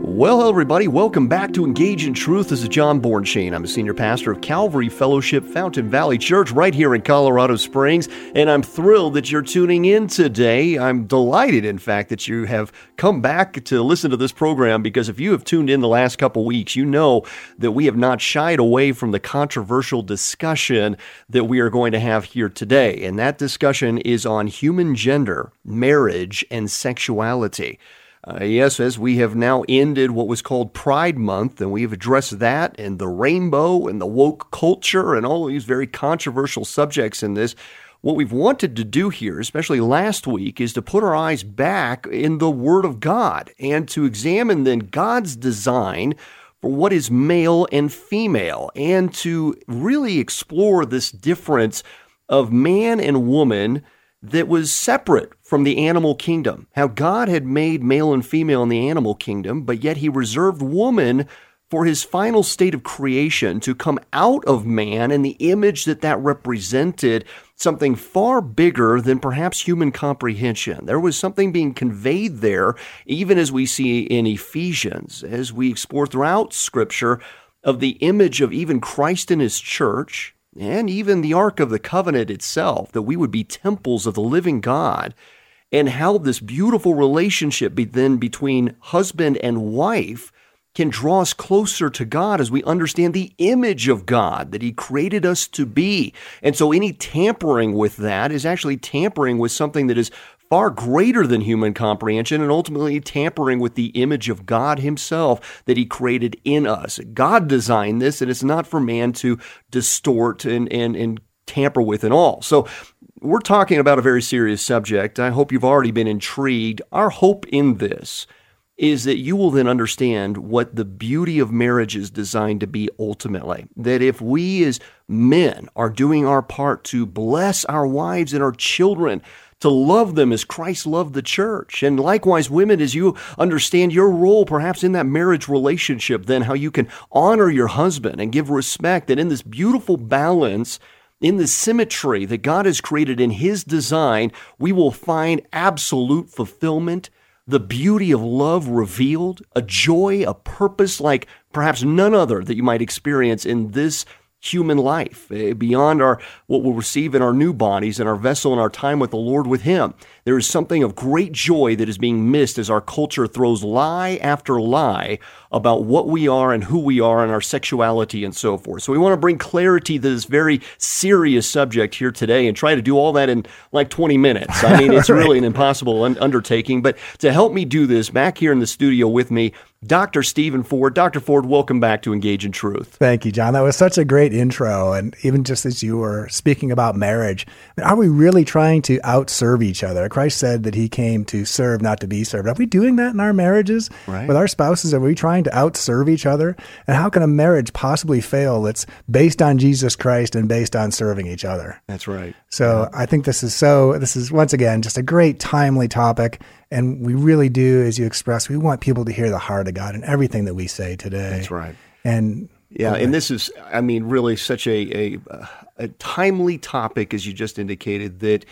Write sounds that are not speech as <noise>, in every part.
Well, everybody. Welcome back to Engage in Truth. This is John Bornschein. I'm a senior pastor of Calvary Fellowship Fountain Valley Church right here in Colorado Springs, and I'm thrilled that you're tuning in today. I'm delighted, in fact, that you have come back to listen to this program because if you have tuned in the last couple weeks, you know that we have not shied away from the controversial discussion that we are going to have here today. And that discussion is on human gender, marriage, and sexuality. Uh, yes, as we have now ended what was called Pride Month, and we have addressed that and the rainbow and the woke culture and all these very controversial subjects in this. What we've wanted to do here, especially last week, is to put our eyes back in the Word of God and to examine then God's design for what is male and female and to really explore this difference of man and woman that was separate from the animal kingdom. How God had made male and female in the animal kingdom, but yet he reserved woman for his final state of creation to come out of man and the image that that represented something far bigger than perhaps human comprehension. There was something being conveyed there, even as we see in Ephesians, as we explore throughout Scripture of the image of even Christ in his church and even the Ark of the Covenant itself, that we would be temples of the living God, and how this beautiful relationship be then between husband and wife can draw us closer to God as we understand the image of God that He created us to be. And so any tampering with that is actually tampering with something that is far greater than human comprehension and ultimately tampering with the image of God Himself that He created in us. God designed this, and it's not for man to distort and, and, and tamper with and all. So we're talking about a very serious subject. I hope you've already been intrigued. Our hope in this is that you will then understand what the beauty of marriage is designed to be ultimately. That if we as men are doing our part to bless our wives and our children, to love them as Christ loved the church. And likewise, women, as you understand your role perhaps in that marriage relationship, then how you can honor your husband and give respect. And in this beautiful balance, in the symmetry that God has created in His design, we will find absolute fulfillment, the beauty of love revealed, a joy, a purpose like perhaps none other that you might experience in this human life eh, beyond our what we'll receive in our new bodies and our vessel and our time with the Lord with him. There is something of great joy that is being missed as our culture throws lie after lie about what we are and who we are and our sexuality and so forth so we want to bring clarity to this very serious subject here today and try to do all that in like 20 minutes i mean it's <laughs> right. really an impossible un- undertaking but to help me do this back here in the studio with me Dr. Stephen Ford. Dr. Ford, welcome back to Engage in Truth. Thank you, John. That was such a great intro. And even just as you were speaking about marriage, are we really trying to outserve each other? Christ said that he came to serve, not to be served. Are we doing that in our marriages? Right. With our spouses, are we trying to outserve each other? And how can a marriage possibly fail that's based on Jesus Christ and based on serving each other? That's right. So yeah. I think this is so, this is once again just a great, timely topic. And we really do, as you express, we want people to hear the heart of God in everything that we say today. That's right. And yeah, and this is, I mean, really such a, a, a timely topic, as you just indicated, that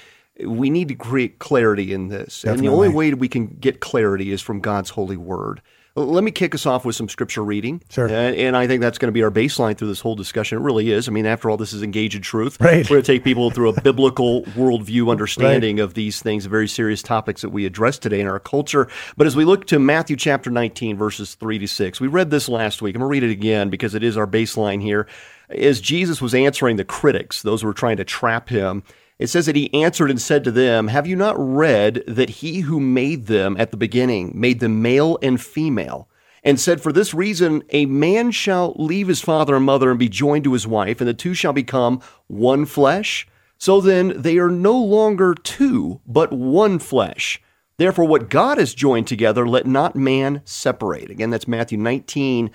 we need to create clarity in this. Definitely. And the only way we can get clarity is from God's holy word. Let me kick us off with some scripture reading. Sure. And, and, I think that's going to be our baseline through this whole discussion. It really is. I mean, after all, this is engage in truth. Right. We're going to take people through a <laughs> biblical worldview understanding right. of these things, very serious topics that we address today in our culture. But as we look to Matthew chapter 19, verses 3 to 6, we read this last week. I'm going to read it again because it is our baseline here. As Jesus was answering the critics, those who were trying to trap him, it says that he answered and said to them, Have you not read that he who made them at the beginning made them male and female? And said, For this reason, a man shall leave his father and mother and be joined to his wife, and the two shall become one flesh. So then they are no longer two, but one flesh. Therefore, what God has joined together, let not man separate. Again, that's Matthew 19,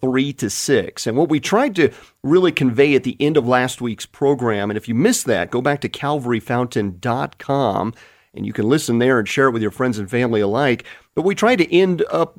3 to 6. And what we tried to really convey at the end of last week's program, and if you missed that, go back to calvaryfountain.com and you can listen there and share it with your friends and family alike. But we tried to end up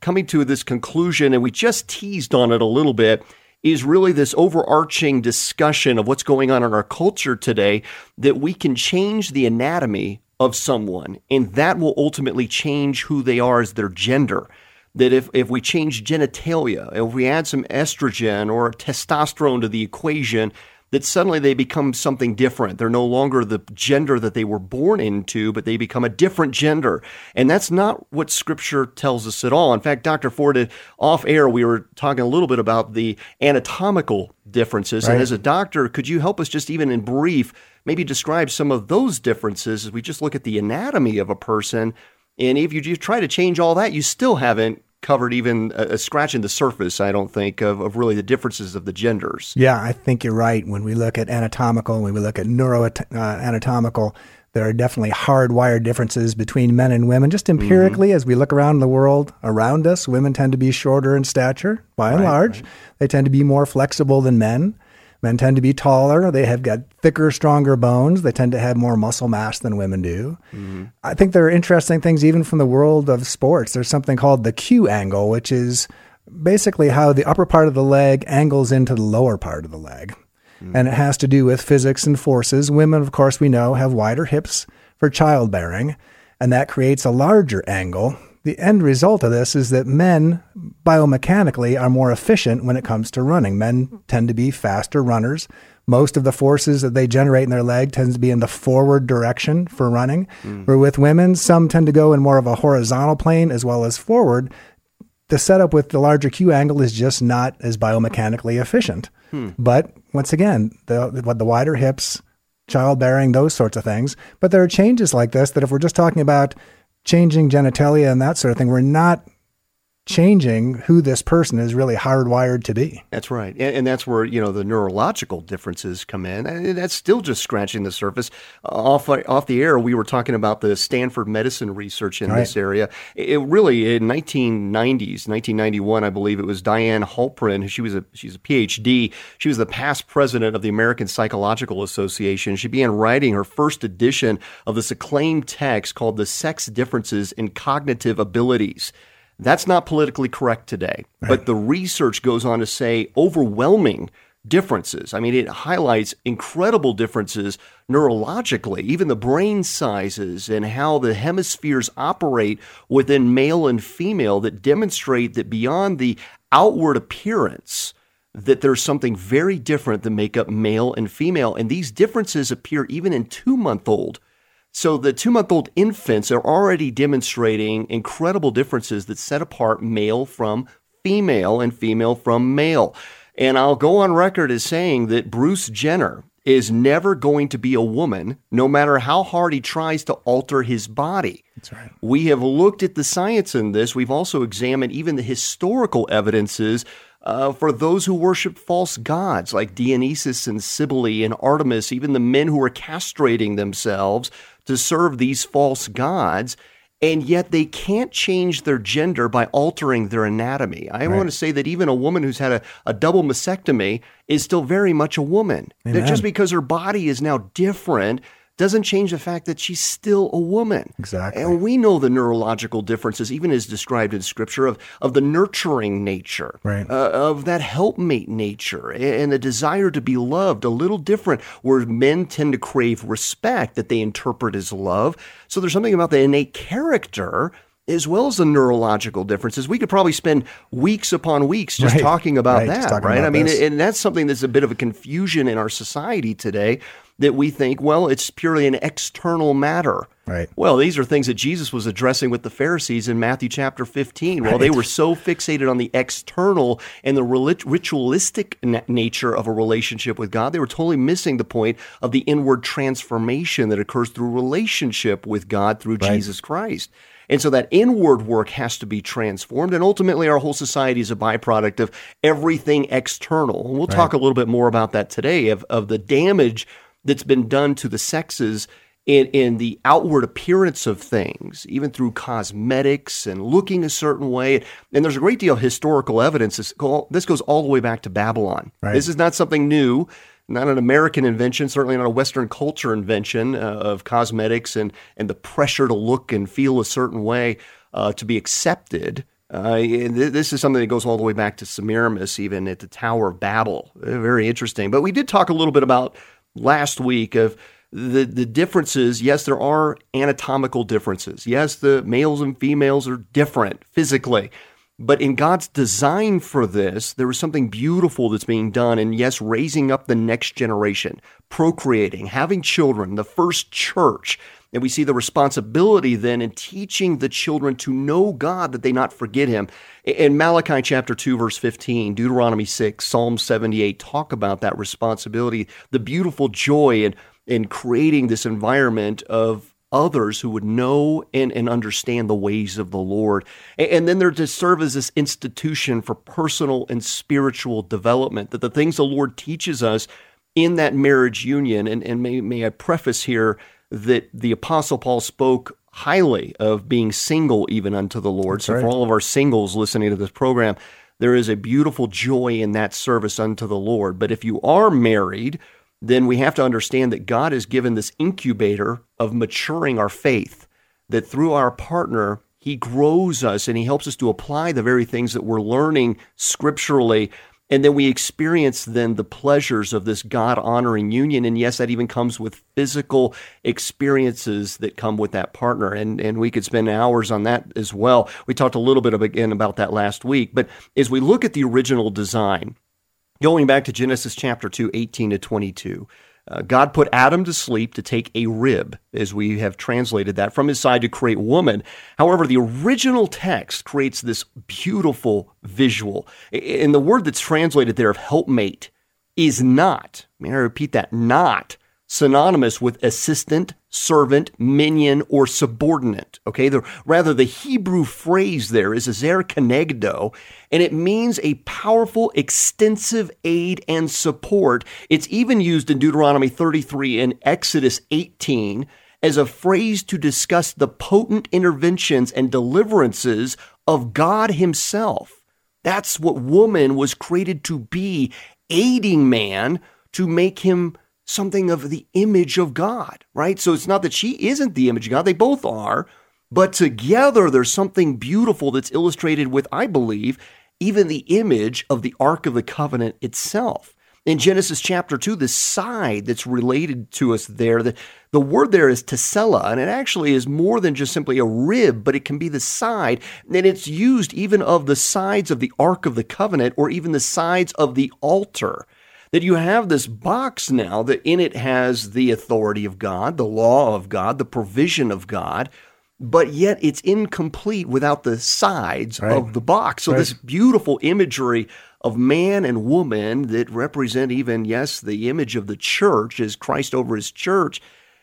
coming to this conclusion, and we just teased on it a little bit, is really this overarching discussion of what's going on in our culture today that we can change the anatomy of someone, and that will ultimately change who they are as their gender. That if, if we change genitalia, if we add some estrogen or testosterone to the equation, that suddenly they become something different. They're no longer the gender that they were born into, but they become a different gender. And that's not what scripture tells us at all. In fact, Dr. Ford, off air, we were talking a little bit about the anatomical differences. Right. And as a doctor, could you help us just even in brief, maybe describe some of those differences as we just look at the anatomy of a person? And if you, try to change all that, you still haven't covered even a, a scratch in the surface, I don't think, of, of really the differences of the genders. Yeah, I think you're right. When we look at anatomical, when we look at neuroanatomical, there are definitely hardwired differences between men and women. Just empirically, mm-hmm. as we look around the world around us, women tend to be shorter in stature, by and right, large. Right. They tend to be more flexible than men. Men tend to be taller. They have got thicker, stronger bones. They tend to have more muscle mass than women do. Mm-hmm. I think there are interesting things even from the world of sports. There's something called the Q angle, which is basically how the upper part of the leg angles into the lower part of the leg. Mm-hmm. And it has to do with physics and forces. Women, of course, we know, have wider hips for childbearing, and that creates a larger angle the end result of this is that men biomechanically are more efficient when it comes to running. Men tend to be faster runners. Most of the forces that they generate in their leg tends to be in the forward direction for running. Mm. Where with women, some tend to go in more of a horizontal plane as well as forward. The setup with the larger Q angle is just not as biomechanically efficient. Hmm. But once again, the, the wider hips, childbearing, those sorts of things. But there are changes like this that if we're just talking about changing genitalia and that sort of thing. We're not changing who this person is really hardwired to be. That's right. And, and, that's where, you know, the neurological differences come in. And that's still just scratching the surface. Uh, off, off the air, we were talking about the Stanford medicine research in right. this area. It really, in 1990s, 1991, I believe it was Diane Halpern. She was a, she's a PhD. She was the past president of the American Psychological Association. She began writing her first edition of this acclaimed text called The Sex Differences in Cognitive Abilities. That's not politically correct today. Right. But the research goes on to say overwhelming differences. I mean, it highlights incredible differences neurologically, even the brain sizes and how the hemispheres operate within male and female that demonstrate that beyond the outward appearance, that there's something very different that make up male and female. And these differences appear even in two month old so the two month old infants are already demonstrating incredible differences that set apart male from female and female from male. And I'll go on record as saying that Bruce Jenner is never going to be a woman, no matter how hard he tries to alter his body. That's right. We have looked at the science in this. We've also examined even the historical evidences uh, for those who worship false gods like Dionysus and Cybele and Artemis, even the men who were castrating themselves to serve these false gods, and yet they can't change their gender by altering their anatomy. I right. want to say that even a woman who's had a, a double mastectomy is still very much a woman. Just because her body is now different doesn't change the fact that she's still a woman. Exactly. And we know the neurological differences, even as described in Scripture, of, of the nurturing nature, right. uh, of that helpmate nature, and the desire to be loved, a little different, where men tend to crave respect that they interpret as love. So there's something about the innate character as well as the neurological differences. We could probably spend weeks upon weeks just right. talking about right. that, talking right? About I mean, this. and that's something that's a bit of a confusion in our society today that we think, well, it's purely an external matter. Right. Well, these are things that Jesus was addressing with the Pharisees in Matthew chapter 15. Well, right. they were so fixated on the external and the ritualistic nature of a relationship with God, they were totally missing the point of the inward transformation that occurs through relationship with God through right. Jesus Christ. And so that inward work has to be transformed. And ultimately, our whole society is a byproduct of everything external. And we'll right. talk a little bit more about that today of, of the damage that's been done to the sexes in, in the outward appearance of things, even through cosmetics and looking a certain way. And there's a great deal of historical evidence. This, goes all the way back to Babylon. Right. This is not something new not an American invention, certainly not a Western culture invention uh, of cosmetics and, and the pressure to look and feel a certain way uh, to be accepted. Uh, this is something that goes all the way back to Semiramis, even at the Tower of Babel. Very interesting. But we did talk a little bit about last week of the the differences. Yes, there are anatomical differences. Yes, the males and females are different physically. But in God's design for this, there is something beautiful that's being done. And yes, raising up the next generation, procreating, having children, the first church. And we see the responsibility then in teaching the children to know God that they not forget Him. In Malachi chapter 2, verse 15, Deuteronomy 6, Psalm 78 talk about that responsibility, the beautiful joy in, in creating this environment of others who would know and, and understand the ways of the Lord. And, and then they're to serve as this institution for personal and spiritual development, that the things the Lord teaches us in that marriage union, and, and may, may I preface here that the Apostle Paul spoke highly of being single even unto the Lord. That's so right. for all of our singles listening to this program, there is a beautiful joy in that service unto the Lord. But if you are married, then we have to understand that God has given this incubator of maturing our faith, that through our partner, He grows us and He helps us to apply the very things that we're learning scripturally. And then we experience then the pleasures of this God honoring union. And yes, that even comes with physical experiences that come with that partner. And, and we could spend hours on that as well. We talked a little bit again about that last week. But as we look at the original design, Going back to Genesis chapter 2, 18 to 22, uh, God put Adam to sleep to take a rib, as we have translated that, from his side to create woman. However, the original text creates this beautiful visual. And the word that's translated there of helpmate is not, may I repeat that, not synonymous with assistant, servant, minion, or subordinate. Okay, the, rather the Hebrew phrase there is azer kenegdo, and it means a powerful, extensive aid and support. It's even used in Deuteronomy 33 and Exodus 18 as a phrase to discuss the potent interventions and deliverances of God Himself. That's what woman was created to be, aiding man to make him something of the image of God, right? So it's not that she isn't the image of God, they both are, but together there's something beautiful that's illustrated with, I believe, even the image of the Ark of the Covenant itself. In Genesis chapter 2, the side that's related to us there, the, the word there is tesella, and it actually is more than just simply a rib, but it can be the side. And it's used even of the sides of the Ark of the Covenant or even the sides of the altar that you have this box now that in it has the authority of God, the law of God, the provision of God, but yet it's incomplete without the sides Right. of the box. So Right. this beautiful imagery of man and woman that represent even yes the image of the church as Christ over his church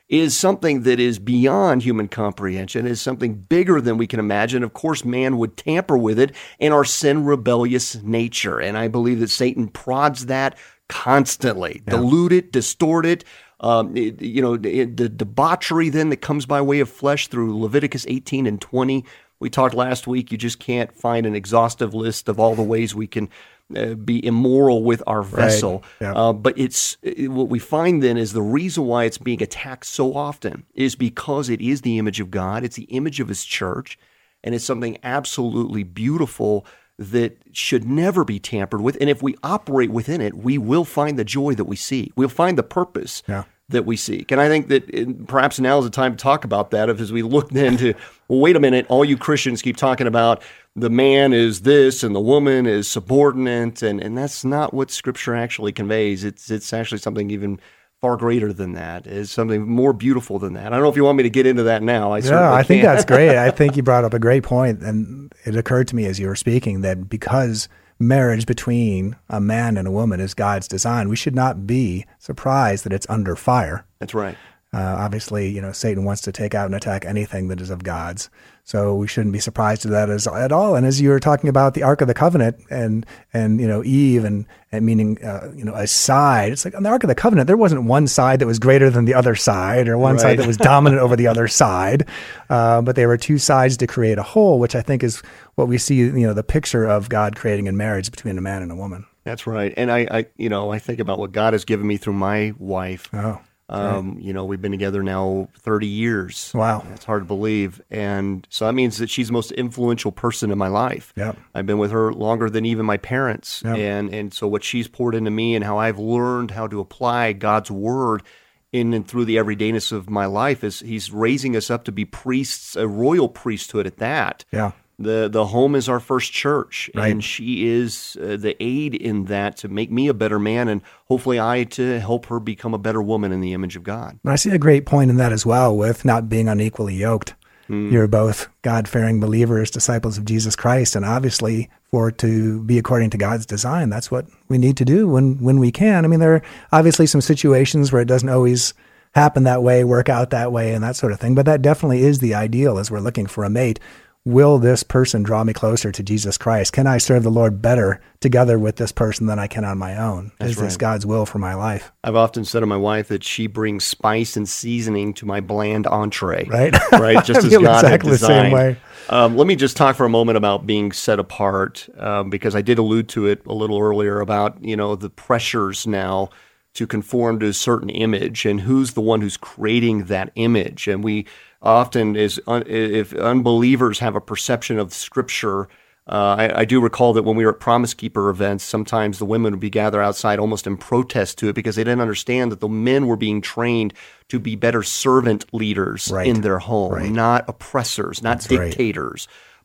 is something that is beyond human comprehension, is something bigger than we can imagine. Of course, man would tamper with it in our sin rebellious nature. And I believe that Satan prods that constantly, dilute it, distort it. Um, it- you know, it- the debauchery then that comes by way of flesh through Leviticus 18 and 20. We talked last week, you just can't find an exhaustive list of all the ways we can uh, be immoral with our vessel. Yeah. Uh, but it's it- what we find then is the reason why it's being attacked so often is because it is the image of God, it's the image of His church, and it's something absolutely beautiful that should never be tampered with. And if we operate within it, we will find the joy that we seek. We'll find the purpose Yeah. that we seek. And I think that uh, perhaps now is the time to talk about that. As we look then to, well, wait a minute, all you Christians keep talking about the man is this and the woman is subordinate, and, and that's not what Scripture actually conveys. It's it's actually something even far greater than that is something more beautiful than that. I don't know if you want me to get into that now. I Yeah, I think that's great. I think you <laughs> brought up a great point, and it occurred to me as you were speaking that because marriage between a man and a woman is God's design, we should not be surprised that it's under fire. That's right. Uh, obviously, you know, Satan wants to take out and attack anything that is of God's. So we shouldn't be surprised at that as, at all. And as you were talking about the Ark of the Covenant and, and, you know, Eve and, and meaning, uh, you know, a side, it's like on the Ark of the Covenant, there wasn't one side that was greater than the other side or one Right. side that was dominant over the other side. Uh, but there were two sides to create a whole, which I think is what we see, you know, the picture of God creating in marriage between a man and a woman. That's right. And I, I, you know, I think about what God has given me through my wife. Oh, Um, You know, we've been together now 30 years. Wow. It's hard to believe. And so that means that she's the most influential person in my life. Yeah. I've been with her longer than even my parents. Yep. And, and so what she's poured into me and how I've learned how to apply God's word in and through the everydayness of my life is he's raising us up to be priests, a royal priesthood at that. Yeah. The the home is our first church, Right. and she is uh, the aid in that to make me a better man, and hopefully I to help her become a better woman in the image of God. And I see a great point in that as well with not being unequally yoked. Hmm. You're both God fearing believers, disciples of Jesus Christ, and obviously for to be according to God's design, that's what we need to do when when we can. I mean, there are obviously some situations where it doesn't always happen that way, work out that way, and that sort of thing. But that definitely is the ideal as we're looking for a mate. Will this person draw me closer to Jesus Christ? Can I serve the Lord better together with this person than I can on my own? is this right. God's will for my life? I've often said to my wife that she brings spice and seasoning to my bland entree. Right? <laughs> Right. Just <laughs> as God had exactly the same way. Um, let me just talk for a moment about being set apart, um, because I did allude to it a little earlier about you know the pressures now to conform to a certain image and who's the one who's creating that image. And we often, is un, if unbelievers have a perception of Scripture. Uh, I, I do recall that when we were at Promise Keeper events, sometimes the women would be gathered outside almost in protest to it because they didn't understand that the men were being trained to be better servant leaders Right. in their home, Right. not oppressors, not That's right.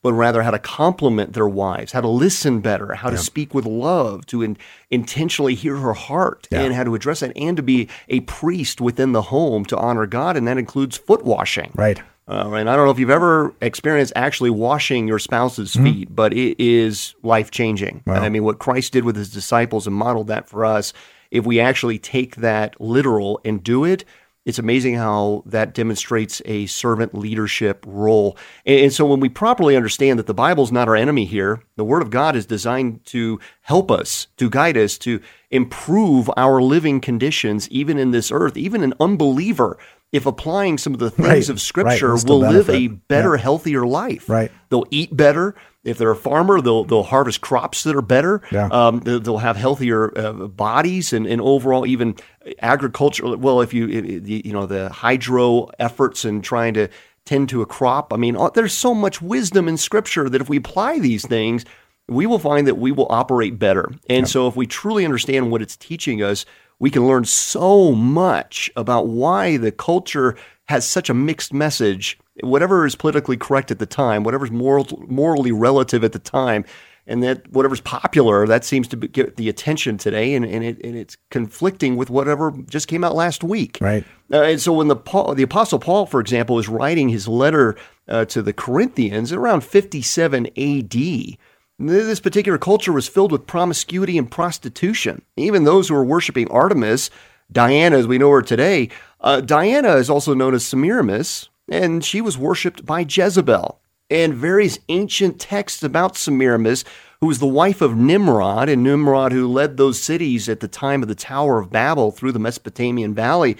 But rather how to compliment their wives, how to listen better, how to speak with love, to in, intentionally hear her heart, Yeah. and how to address it, and to be a priest within the home to honor God, and that includes foot washing. Right. Uh, and I don't know if you've ever experienced actually washing your spouse's Mm-hmm. feet, but it is life changing. I mean, what Christ did with his disciples and modeled that for us, if we actually take that literal and do it, it's amazing how that demonstrates a servant leadership role. And, so when we properly understand that the Bible is not our enemy here, the Word of God is designed to help us, to guide us, to improve our living conditions, even in this earth, even an unbeliever. If applying some of the things Right, of right, Scripture will still will live a benefit. better, healthier life. Right. They'll eat better. If they're a farmer, they'll they'll harvest crops that are better. Yeah. Um, they'll, have healthier uh, bodies and, and overall even agriculture. Well, if you if- if the- you know the hydro efforts and trying to tend to a crop. I mean, uh, there's so much wisdom in Scripture that if we apply these things, we will find that we will operate better. And so, if we truly understand what it's teaching us, we can learn so much about why the culture has such a mixed message. Whatever is politically correct at the time, whatever's moral, morally relative at the time, and that whatever's popular, that seems to be, get the attention today, and, and, it, and it's conflicting with whatever just came out last week. Right. Uh, and so when the Paul, the Apostle Paul, for example, is writing his letter uh, to the Corinthians around 57 A.D., this particular culture was filled with promiscuity and prostitution. Even those who were worshiping Artemis, Diana, as we know her today, uh, Diana is also known as Semiramis, and she was worshipped by Jezebel. And various ancient texts about Semiramis, who was the wife of Nimrod, and Nimrod who led those cities at the time of the Tower of Babel through the Mesopotamian Valley,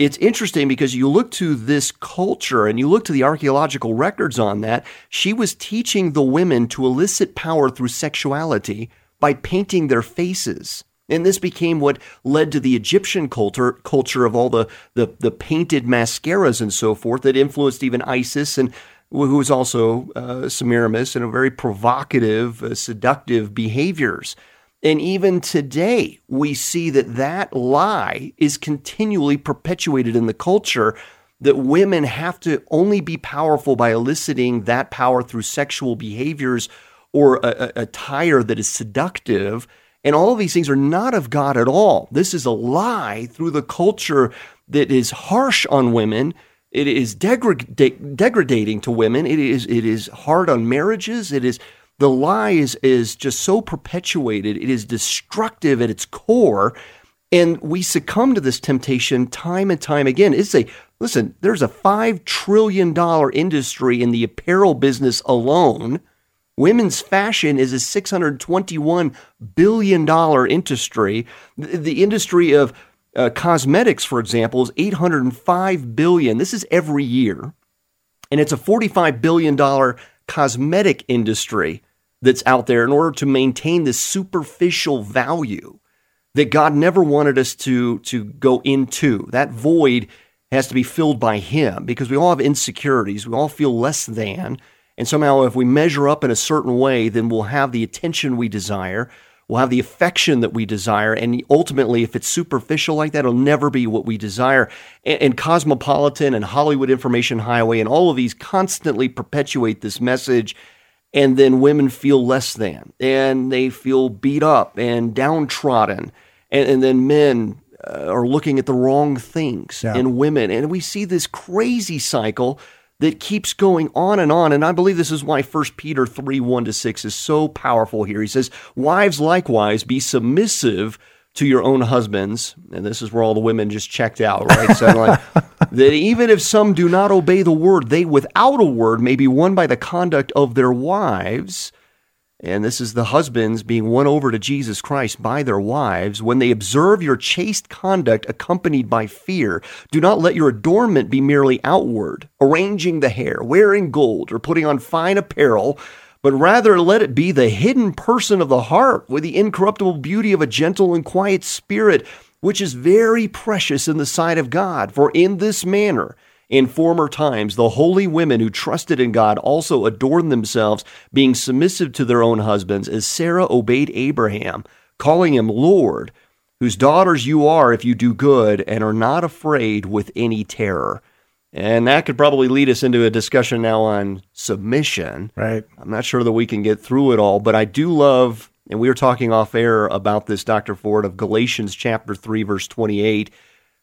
it's interesting because you look to this culture and you look to the archaeological records on that. She was teaching the women to elicit power through sexuality by painting their faces. And this became what led to the Egyptian culture, culture of all the, the, the painted mascaras and so forth that influenced even Isis and who was also uh, Semiramis and a very provocative, uh, seductive behaviors. And even today, we see that that lie is continually perpetuated in the culture that women have to only be powerful by eliciting that power through sexual behaviors or a, a attire that is seductive. And all of these things are not of God at all. This is a lie through the culture that is harsh on women. It is degrad- degrading to women. It is it is hard on marriages. It is the lie is, is just so perpetuated. It is destructive at its core. And we succumb to this temptation time and time again. It's a listen, there's a five trillion dollar industry in the apparel business alone. Women's fashion is a $621 billion industry. The, industry of uh, cosmetics, for example, is 805 billion. This is every year. And it's a $45 billion cosmetic industry that's out there in order to maintain this superficial value. that God never wanted us to, to go into. That void has to be filled by Him because we all have insecurities. We all feel less than. And somehow, if we measure up in a certain way, then we'll have the attention we desire. We'll have the affection that we desire. And ultimately, if it's superficial like that, it'll never be what we desire. And, and Cosmopolitan and Hollywood Information Highway and all of these constantly perpetuate this message and then women feel less than and they feel beat up and downtrodden and, and then men uh, are looking at the wrong things Yeah. in women and we see this crazy cycle that keeps going on and on. And i believe this is why 1 peter 3 1 to 6 is so powerful here. He says wives likewise be submissive to your own husbands. And this is where all the women just checked out right? So like <laughs> that even if some do not obey the word they without a word may be won by the conduct of their wives and this is the husbands being won over to Jesus Christ by their wives when they observe your chaste conduct accompanied by fear. Do not let your adornment be merely outward, arranging the hair, wearing gold, or putting on fine apparel, but rather let it be the hidden person of the heart with the incorruptible beauty of a gentle and quiet spirit, which is very precious in the sight of God. For in this manner, in former times, the holy women who trusted in God also adorned themselves, being submissive to their own husbands, as Sarah obeyed Abraham, calling him Lord, whose daughters you are if you do good and are not afraid with any terror. And that could probably lead us into a discussion now on submission. Right. I'm not sure that we can get through it all, but I do love, and we were talking off air about this, Dr. Ford, of Galatians chapter 3, verse 28,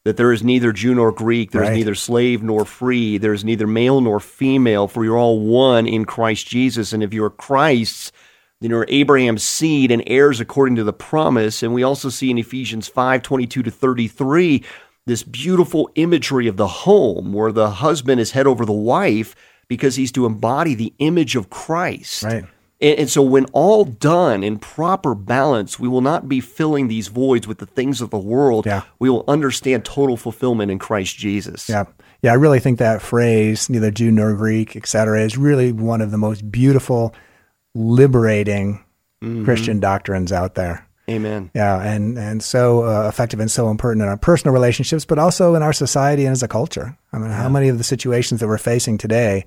that there is neither Jew nor Greek, there is Right. neither slave nor free, there is neither male nor female, for you're all one in Christ Jesus. And if you're Christ's, then you're Abraham's seed and heirs according to the promise. And we also see in Ephesians 5 22 to 33 this beautiful imagery of the home where the husband is head over the wife because he's to embody the image of Christ. Right. And, and so, when all done in proper balance, we will not be filling these voids with the things of the world. Yeah. We will understand total fulfillment in Christ Jesus. Yeah. Yeah, I really think that phrase, neither Jew nor Greek, et cetera, is really one of the most beautiful, liberating Christian doctrines out there. Amen. Yeah, and and so uh, effective and so important in our personal relationships, but also in our society and as a culture. I mean, how many of the situations that we're facing today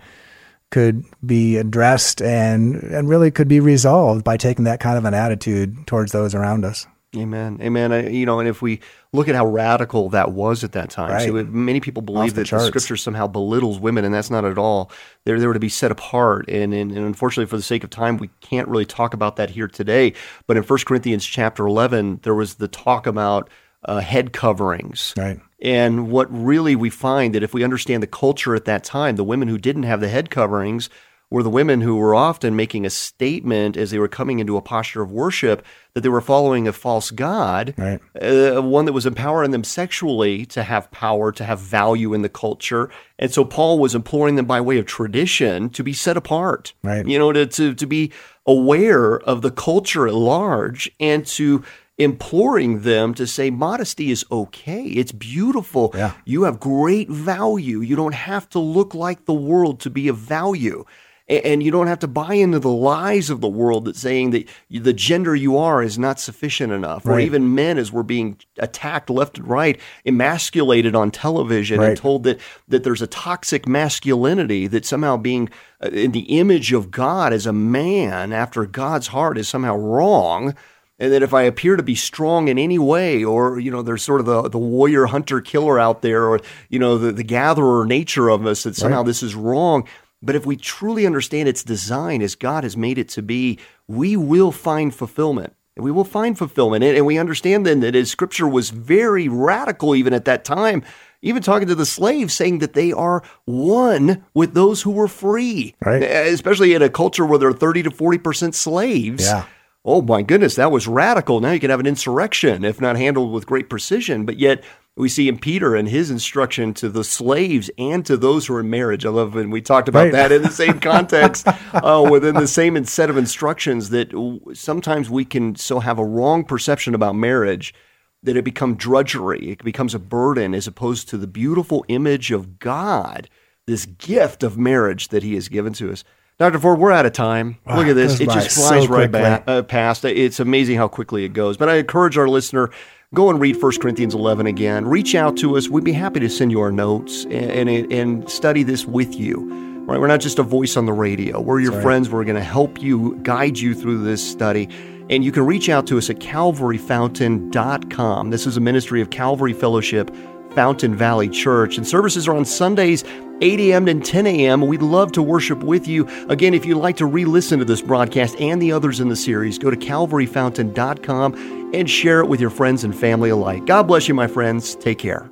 could be addressed and and really could be resolved by taking that kind of an attitude towards those around us? Amen. Amen. I, you know, and if we look at how radical that was at that time, so Right. many people believe the that the charts. scripture somehow belittles women, and that's not at all. They're there to be set apart. And, and, and unfortunately, for the sake of time, we can't really talk about that here today. But in 1 Corinthians chapter 11, there was the talk about uh, head coverings. Right. And what really we find that if we understand the culture at that time, the women who didn't have the head coverings were the women who were often making a statement as they were coming into a posture of worship that they were following a false god, Right. uh, one that was empowering them sexually to have power, to have value in the culture. And so Paul was imploring them by way of tradition to be set apart, Right. you know, to, to, to be aware of the culture at large and to imploring them to say modesty is okay. It's beautiful. Yeah. You have great value. You don't have to look like the world to be of value. And you don't have to buy into the lies of the world that's saying that the gender you are is not sufficient enough. Or even men, as we're being attacked left and right, emasculated on television and told that, that there's a toxic masculinity that somehow being uh, in the image of God as a man after God's heart is somehow wrong and that if I appear to be strong in any way, or you know, there's sort of the the warrior hunter killer out there, or you know, the the gatherer nature of us, that somehow this is wrong. But if we truly understand its design as God has made it to be, we will find fulfillment. And we will find fulfillment. And, and we understand then that as scripture was very radical even at that time, even talking to the slaves, saying that they are one with those who were free. Right. Especially in a culture where there are 30 to 40% slaves. Yeah. Oh my goodness, that was radical. Now you can have an insurrection if not handled with great precision. But yet we see in Peter and his instruction to the slaves and to those who are in marriage. I love when we talked about Right. that in the same <laughs> context, uh, within the same set of instructions. That sometimes we can so have a wrong perception about marriage that it becomes drudgery. It becomes a burden as opposed to the beautiful image of God, this gift of marriage that He has given to us. Dr. Ford, we're out of time. Wow, Look at this. It just so flies right back, uh, past. It's amazing how quickly it goes. But I encourage our listener, go and read 1 Corinthians 11 again. Reach out to us. We'd be happy to send you our notes and, and, and study this with you. Right? We're not just a voice on the radio. We're your friends. We're going to help you, guide you through this study. And you can reach out to us at calvaryfountain.com. This is a ministry of Calvary Fellowship Fountain Valley Church. And services are on Sundays, 8 a.m. and 10 a.m. We'd love to worship with you. Again, if you'd like to re listen to this broadcast and the others in the series, go to calvaryfountain.com and share it with your friends and family alike. God bless you, my friends. Take care.